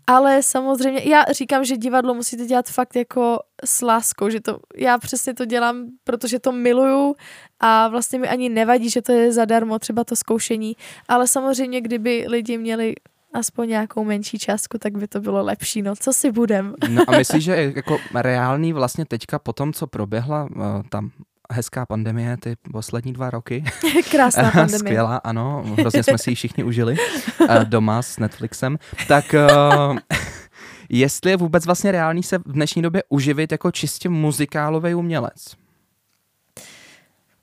Ale samozřejmě, já říkám, že divadlo musíte dělat fakt jako s láskou, že to, já přesně to dělám, protože to miluju a vlastně mi ani nevadí, že to je zadarmo, třeba to zkoušení, ale samozřejmě, kdyby lidi měli aspoň nějakou menší částku, tak by to bylo lepší. No, co si budem? No a myslíš, že jako reálný vlastně teďka po tom, co proběhla uh, tam hezká pandemie ty poslední dva roky. Krásná pandemie. Skvělá, ano, hrozně jsme si ji všichni užili uh, doma s Netflixem. Tak uh, jestli je vůbec vlastně reálný se v dnešní době uživit jako čistě muzikálový umělec?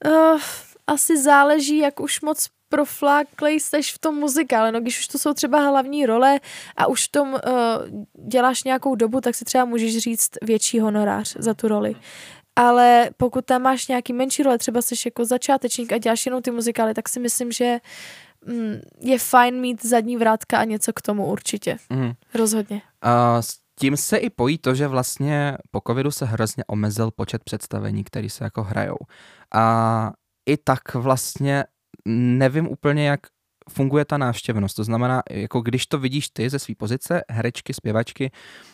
Uh, asi záleží, jak už moc profláklej seš v tom muzikále, no když už to jsou třeba hlavní role a už v tom uh, děláš nějakou dobu, tak si třeba můžeš říct větší honorář za tu roli. Ale pokud tam máš nějaký menší role, třeba jsi jako začátečník a děláš jenom ty muzikály, tak si myslím, že mm, je fajn mít zadní vrátka a něco k tomu určitě. Mm. Rozhodně. Uh, s tím se i pojí to, že vlastně po covidu se hrozně omezil počet představení, které se jako hrajou. A i tak vlastně nevím úplně, jak funguje ta návštěvnost. To znamená, jako když to vidíš ty ze své pozice, herečky, zpěvačky,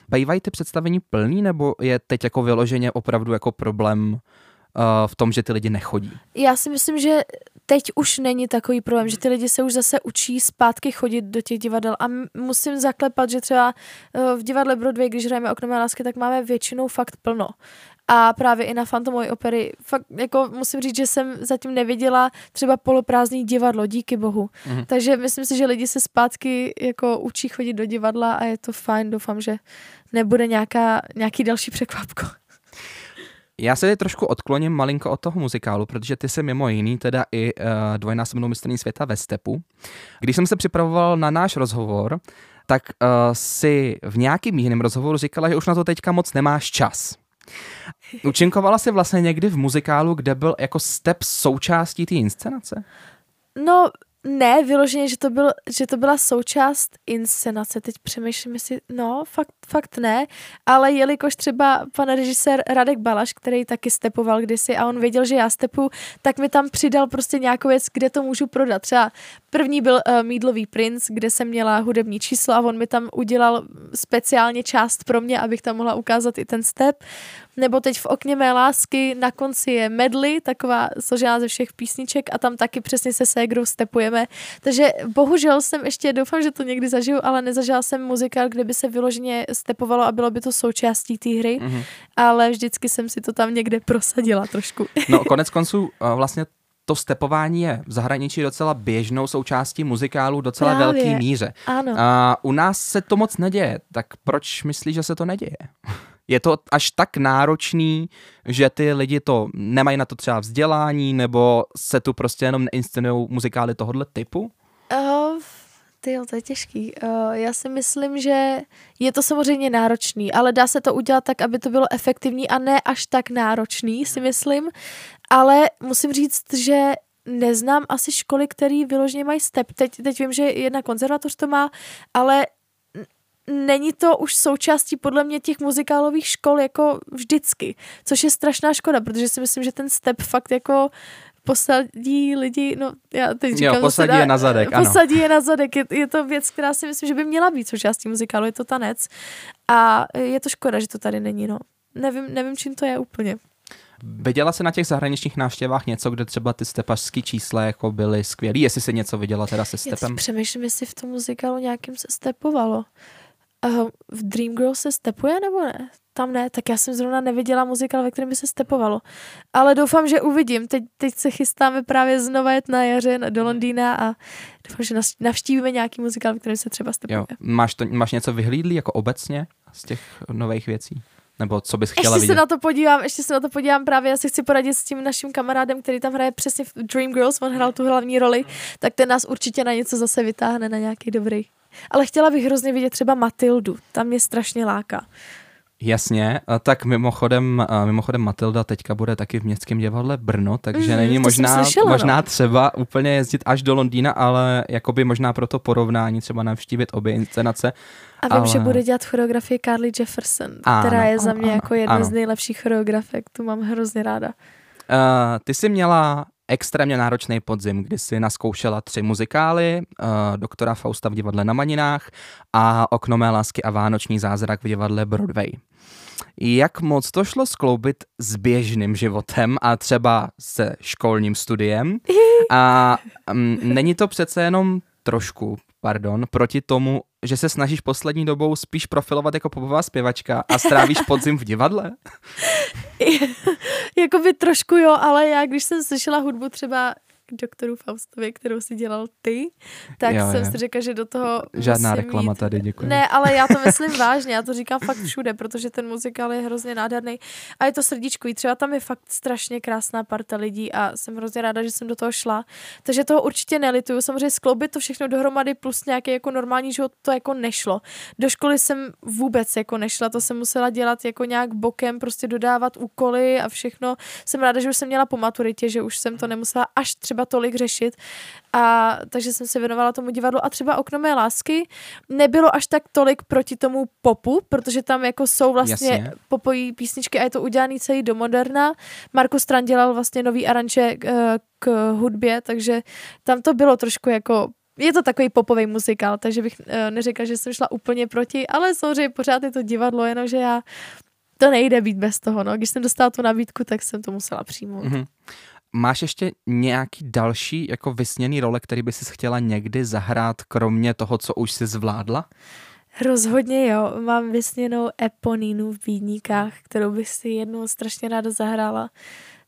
bývají ty představení plný, nebo je teď jako vyloženě opravdu jako problém uh, v tom, že ty lidi nechodí? Já si myslím, že teď už není takový problém, že ty lidi se už zase učí zpátky chodit do těch divadel a musím zaklepat, že třeba uh, v divadle Broadway, když hrajeme Okno mé lásky, tak máme většinou fakt plno a právě i na Fantomové opery. Fakt jako musím říct, že jsem zatím neviděla třeba poloprázdný divadlo, díky bohu. Mm-hmm. Takže myslím si, že lidi se zpátky jako učí chodit do divadla a je to fajn, doufám, že nebude nějaká, nějaký další překvapko. Já se teď trošku odkloním malinko od toho muzikálu, protože ty jsi mimo jiný teda i uh, dvojnásobnou mistrní světa ve Stepu. Když jsem se připravoval na náš rozhovor, tak uh, si v nějakým jiném rozhovoru říkala, že už na to teďka moc nemáš čas. Učinkovala jsi vlastně někdy v muzikálu, kde byl jako step součástí té inscenace? No, ne, vyloženě, že to, byl, že to byla součást inscenace. Teď přemýšlím, jestli, no, fakt, fakt ne, ale jelikož třeba pan režisér Radek Balaš, který taky stepoval kdysi a on věděl, že já stepu, tak mi tam přidal prostě nějakou věc, kde to můžu prodat. Třeba první byl uh, Mídlový princ, kde jsem měla hudební číslo a on mi tam udělal speciálně část pro mě, abych tam mohla ukázat i ten step. Nebo teď v okně mé lásky na konci je medley, taková složená ze všech písniček a tam taky přesně se ségrou stepujeme. Takže bohužel jsem ještě, doufám, že to někdy zažiju, ale nezažila jsem muzikál, kde by se vyloženě stepovalo a bylo by to součástí té hry, mm-hmm. ale vždycky jsem si to tam někde prosadila trošku. No konec konců vlastně to stepování je v zahraničí docela běžnou součástí muzikálu docela Právě. velký míře. Ano. A u nás se to moc neděje, tak proč myslíš, že se to neděje? Je to až tak náročný, že ty lidi to nemají na to třeba vzdělání, nebo se tu prostě jenom neinscenují muzikály tohohle typu? Uh, Ty to je těžký. Uh, já si myslím, že je to samozřejmě náročný, ale dá se to udělat tak, aby to bylo efektivní a ne až tak náročný, si myslím. Ale musím říct, že neznám asi školy, které vyloženě mají step. Teď, teď vím, že jedna konzervatoř to má, ale není to už součástí podle mě těch muzikálových škol jako vždycky, což je strašná škoda, protože si myslím, že ten step fakt jako posadí lidi, no já teď říkám, jo, posadí dá, je na zadek, ano. Posadí je na zadek, je, je to věc, která si myslím, že by měla být součástí muzikálu, je to tanec a je to škoda, že to tady není, no. Nevím, nevím čím to je úplně. Viděla se na těch zahraničních návštěvách něco, kde třeba ty stepařský čísla jako byly skvělý, jestli se něco viděla teda se stepem? Já přemýšlím, jestli v tom muzikálu nějakým se stepovalo. Uh, v Dreamgirls se stepuje nebo ne? Tam ne, tak já jsem zrovna neviděla muzikál, ve kterém by se stepovalo. Ale doufám, že uvidím. Teď, teď se chystáme právě znova jet na jaře do Londýna a doufám, že navštívíme nějaký muzikál, ve kterém se třeba stepuje. Jo. Máš, to, máš něco vyhlídlý jako obecně z těch nových věcí? Nebo co bys chtěla ještě vidět? se na to podívám, ještě se na to podívám právě, já si chci poradit s tím naším kamarádem, který tam hraje přesně v Dreamgirls, on hrál tu hlavní roli, tak ten nás určitě na něco zase vytáhne, na nějaký dobrý. Ale chtěla bych hrozně vidět třeba Matildu, tam mě strašně láká. Jasně, tak mimochodem, mimochodem Matilda teďka bude taky v Městském divadle Brno, takže mm, není možná, slyšela, možná no. třeba úplně jezdit až do Londýna, ale jakoby možná pro to porovnání třeba navštívit obě inscenace. A vím, ale... že bude dělat choreografii Carly Jefferson, ano, která je za mě ano, jako jedna ano. z nejlepších choreografek, tu mám hrozně ráda. Uh, ty jsi měla extrémně náročný podzim, kdy si naskoušela tři muzikály, uh, doktora Fausta v divadle na Maninách a Okno mé lásky a Vánoční zázrak v divadle Broadway. Jak moc to šlo skloubit s běžným životem a třeba se školním studiem? A um, není to přece jenom trošku, pardon, proti tomu, že se snažíš poslední dobou spíš profilovat jako popová zpěvačka a strávíš podzim v divadle? Jakoby trošku jo, ale já když jsem slyšela hudbu třeba k doktoru Faustovi, kterou si dělal ty, tak jo, jsem jo. si řekla, že do toho Žádná reklama mít... tady, děkuji. Ne, ale já to myslím vážně, já to říkám fakt všude, protože ten muzikál je hrozně nádherný a je to srdíčkový. Třeba tam je fakt strašně krásná parta lidí a jsem hrozně ráda, že jsem do toho šla. Takže toho určitě nelituju. Samozřejmě skloubit to všechno dohromady plus nějaký jako normální život, to jako nešlo. Do školy jsem vůbec jako nešla, to jsem musela dělat jako nějak bokem, prostě dodávat úkoly a všechno. Jsem ráda, že už jsem měla po maturitě, že už jsem to nemusela až třeba třeba tolik řešit. A takže jsem se věnovala tomu divadlu a třeba Okno mé lásky nebylo až tak tolik proti tomu popu, protože tam jako jsou vlastně Jasně. popojí písničky a je to udělaný celý do moderna. Marko Stran dělal vlastně nový aranže k, eh, k hudbě, takže tam to bylo trošku jako je to takový popový muzikál, takže bych uh, neřekla, že jsem šla úplně proti, ale samozřejmě pořád je to divadlo, jenomže já to nejde být bez toho. No. Když jsem dostala tu nabídku, tak jsem to musela přijmout. Mm-hmm. Máš ještě nějaký další jako vysněný role, který by si chtěla někdy zahrát, kromě toho, co už si zvládla? Rozhodně jo, mám vysněnou Eponínu v Bídníkách, kterou bych si jednou strašně ráda zahrála.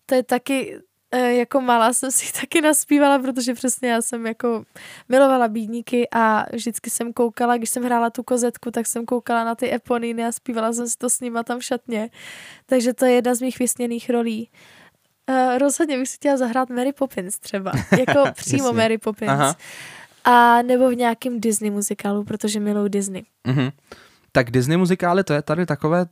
To je taky, e, jako malá jsem si taky naspívala, protože přesně já jsem jako milovala bídníky a vždycky jsem koukala, když jsem hrála tu kozetku, tak jsem koukala na ty eponíny a zpívala jsem si to s nima tam v šatně. Takže to je jedna z mých vysněných rolí. Uh, rozhodně bych si chtěla zahrát Mary Poppins třeba. Jako přímo Mary Poppins. Aha. A nebo v nějakém Disney muzikálu, protože miluji Disney. Mm-hmm. Tak Disney muzikály, to je tady takové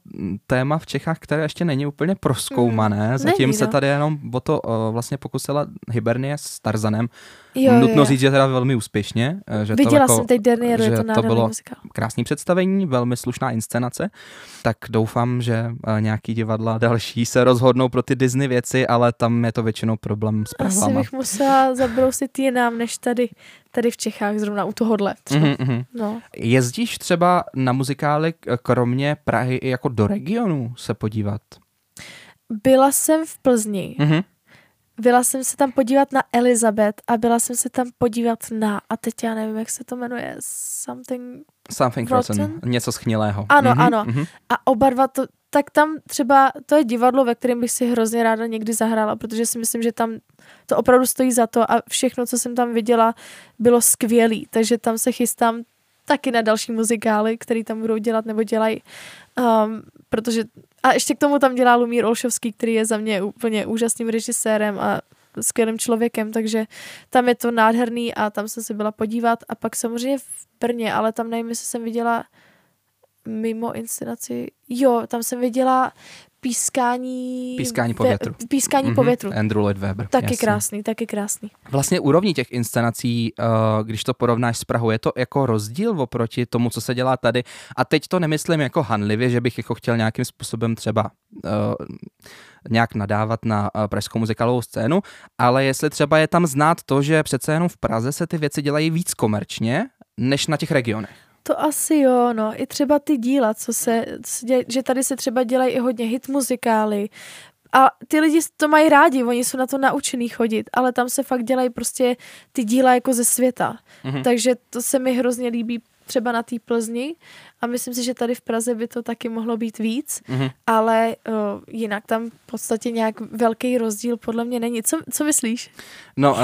téma v Čechách, které ještě není úplně proskoumané. Mm, Zatím není, se no. tady jenom o to uh, vlastně pokusila Hibernie s Tarzanem. Jo, Nutno jo. říct, že teda velmi úspěšně. Eh, že Viděla to jako, jsem teď že je to, to bylo muzikál. krásný představení, velmi slušná inscenace. Tak doufám, že uh, nějaký divadla další se rozhodnou pro ty Disney věci, ale tam je to většinou problém s pravama. Asi bych musela zabrousit jinam než tady tady v Čechách, zrovna u tohohle. Mm-hmm. No. Jezdíš třeba na muzikály kromě Prahy i jako do regionu se podívat? Byla jsem v Plzni. Mm-hmm. Byla jsem se tam podívat na Elizabeth a byla jsem se tam podívat na, a teď já nevím, jak se to jmenuje, Something Something rotten. rotten. Něco schnilého. Ano, mm-hmm, ano. Mm-hmm. A oba dva to, tak tam třeba, to je divadlo, ve kterém bych si hrozně ráda někdy zahrála, protože si myslím, že tam to opravdu stojí za to a všechno, co jsem tam viděla, bylo skvělý, takže tam se chystám taky na další muzikály, které tam budou dělat nebo dělají, um, protože a ještě k tomu tam dělá Lumír Olšovský, který je za mě úplně úžasným režisérem a skvělým člověkem, takže tam je to nádherný a tam jsem se byla podívat. A pak samozřejmě v Brně, ale tam nevím, jestli jsem viděla mimo inscenaci, jo, tam jsem viděla pískání... Pískání po větru. Ve, pískání mm-hmm. po větru. Andrew Lloyd Webber. Taky jasný. krásný, taky krásný. Vlastně úrovní těch inscenací, uh, když to porovnáš s Prahou, je to jako rozdíl oproti tomu, co se dělá tady. A teď to nemyslím jako hanlivě, že bych jako chtěl nějakým způsobem třeba uh, nějak nadávat na uh, pražskou muzikálovou scénu, ale jestli třeba je tam znát to, že přece jenom v Praze se ty věci dělají víc komerčně, než na těch regionech. To asi jo, no. I třeba ty díla, co se, děj, že tady se třeba dělají i hodně hit muzikály. A ty lidi to mají rádi, oni jsou na to naučený chodit, ale tam se fakt dělají prostě ty díla jako ze světa. Mm-hmm. Takže to se mi hrozně líbí třeba na té Plzni a myslím si, že tady v Praze by to taky mohlo být víc, mm-hmm. ale uh, jinak tam v podstatě nějak velký rozdíl podle mě není. Co, co myslíš? No, uh,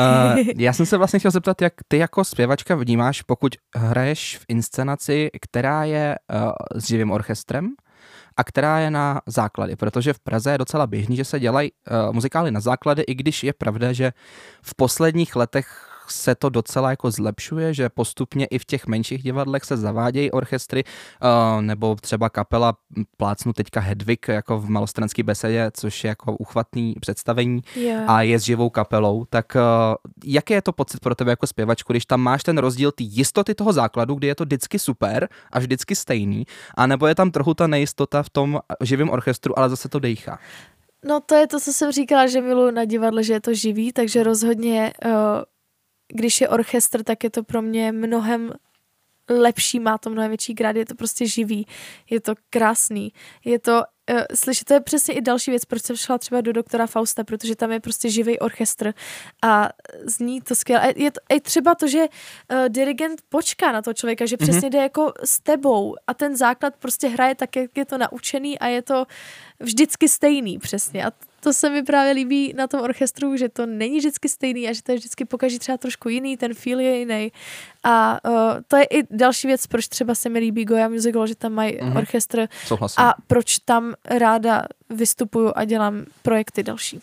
já jsem se vlastně chtěl zeptat, jak ty jako zpěvačka vnímáš, pokud hraješ v inscenaci, která je uh, s živým orchestrem, a která je na základě, protože v Praze je docela běžný, že se dělají uh, muzikály na základy, i když je pravda, že v posledních letech se to docela jako zlepšuje, že postupně i v těch menších divadlech se zavádějí orchestry, uh, nebo třeba kapela plácnu teďka Hedvig jako v malostranské besedě, což je jako uchvatný představení yeah. a je s živou kapelou, tak uh, jaký je to pocit pro tebe jako zpěvačku, když tam máš ten rozdíl ty jistoty toho základu, kdy je to vždycky super a vždycky stejný, a nebo je tam trochu ta nejistota v tom živém orchestru, ale zase to dejchá. No to je to, co jsem říkala, že miluji na divadle, že je to živý, takže rozhodně uh, když je orchestr, tak je to pro mě mnohem lepší, má to mnohem větší grad, je to prostě živý, je to krásný, je to, uh, slyšet, to je přesně i další věc, proč jsem šla třeba do doktora Fausta, protože tam je prostě živý orchestr a zní to skvěle. A je to i třeba to, že uh, dirigent počká na to člověka, že přesně mm-hmm. jde jako s tebou a ten základ prostě hraje tak, jak je to naučený a je to vždycky stejný přesně a to se mi právě líbí na tom orchestru, že to není vždycky stejný a že to je vždycky pokaží třeba trošku jiný, ten feel je jiný. A uh, to je i další věc, proč třeba se mi líbí Goya Musical, že tam mají mm-hmm. orchestr Souhlasím. a proč tam ráda vystupuju a dělám projekty další.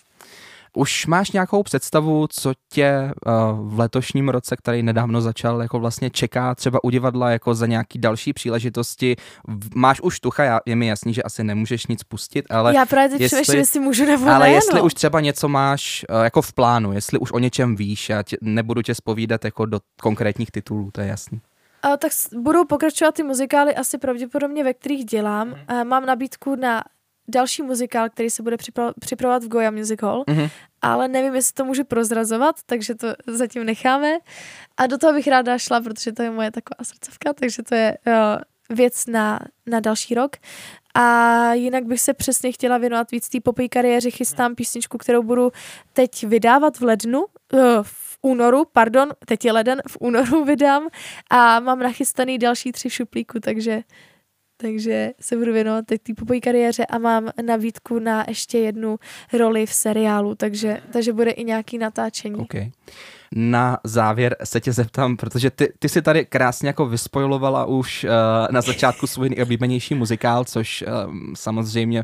Už máš nějakou představu, co tě uh, v letošním roce, který nedávno začal, jako vlastně čeká třeba u divadla jako za nějaký další příležitosti? Máš už tucha, já, je mi jasný, že asi nemůžeš nic pustit, ale... Já právě teď jestli, jestli můžu nebo Ale ne, jestli no. už třeba něco máš uh, jako v plánu, jestli už o něčem víš, já tě, nebudu tě spovídat jako do konkrétních titulů, to je jasný. Uh, tak budou pokračovat ty muzikály asi pravděpodobně, ve kterých dělám. Uh, mám nabídku na další muzikál, který se bude připravovat v Goya Music Hall, mm-hmm. ale nevím, jestli to můžu prozrazovat, takže to zatím necháme. A do toho bych ráda šla, protože to je moje taková srdcovka, takže to je uh, věc na, na další rok. A jinak bych se přesně chtěla věnovat víc té popové kariéře. Chystám písničku, kterou budu teď vydávat v lednu, uh, v únoru, pardon, teď je leden, v únoru vydám a mám nachystaný další tři v šuplíku, takže takže se budu věnovat teď té popojí kariéře a mám nabídku na ještě jednu roli v seriálu, takže, takže bude i nějaký natáčení. Okay. Na závěr se tě zeptám, protože ty, ty si tady krásně jako vyspojilovala už uh, na začátku svůj nejoblíbenější muzikál, což uh, samozřejmě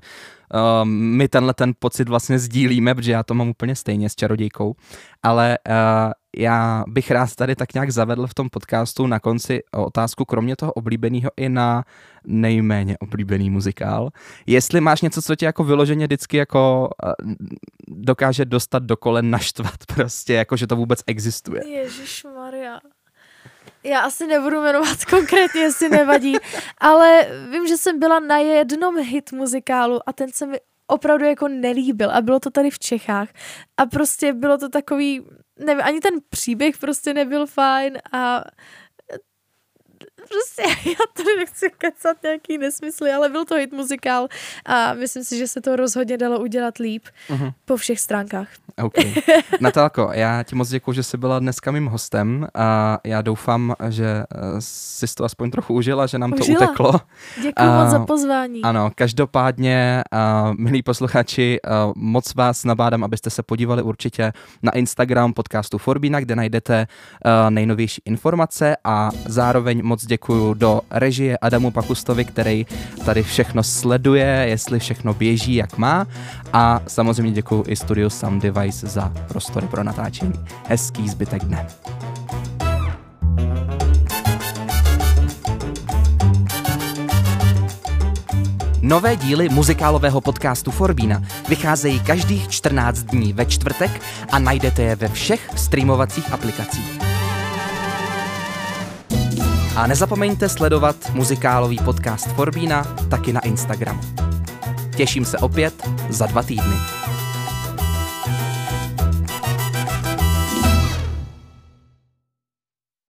uh, my tenhle ten pocit vlastně sdílíme, protože já to mám úplně stejně s čarodějkou, ale uh, já bych rád tady tak nějak zavedl v tom podcastu na konci otázku, kromě toho oblíbeného i na nejméně oblíbený muzikál. Jestli máš něco, co tě jako vyloženě vždycky jako uh, dokáže dostat do kolen naštvat prostě, jako že to vůbec existuje. Ježíš Maria. Já asi nebudu jmenovat konkrétně, jestli nevadí, ale vím, že jsem byla na jednom hit muzikálu a ten se mi opravdu jako nelíbil a bylo to tady v Čechách a prostě bylo to takový, nevím, ani ten příběh prostě nebyl fajn a prostě já tady nechci kecat nějaký nesmysly, ale byl to hit muzikál a myslím si, že se to rozhodně dalo udělat líp uh-huh. po všech stránkách. Okay. Natálko, já ti moc děkuji, že jsi byla dneska mým hostem a já doufám, že eh, jsi to aspoň trochu užila, že nám užila. to uteklo. Děkuji moc za pozvání. Ano, každopádně, uh, milí posluchači, uh, moc vás nabádám, abyste se podívali určitě na Instagram podcastu Forbina, kde najdete uh, nejnovější informace a zároveň moc děkuji do režie Adamu Pakustovi, který tady všechno sleduje, jestli všechno běží, jak má a samozřejmě děkuji i studiu Sound Device za prostory pro natáčení. Hezký zbytek dne. Nové díly muzikálového podcastu Forbína vycházejí každých 14 dní ve čtvrtek a najdete je ve všech streamovacích aplikacích. A nezapomeňte sledovat muzikálový podcast Forbína taky na Instagramu. Těším se opět za dva týdny.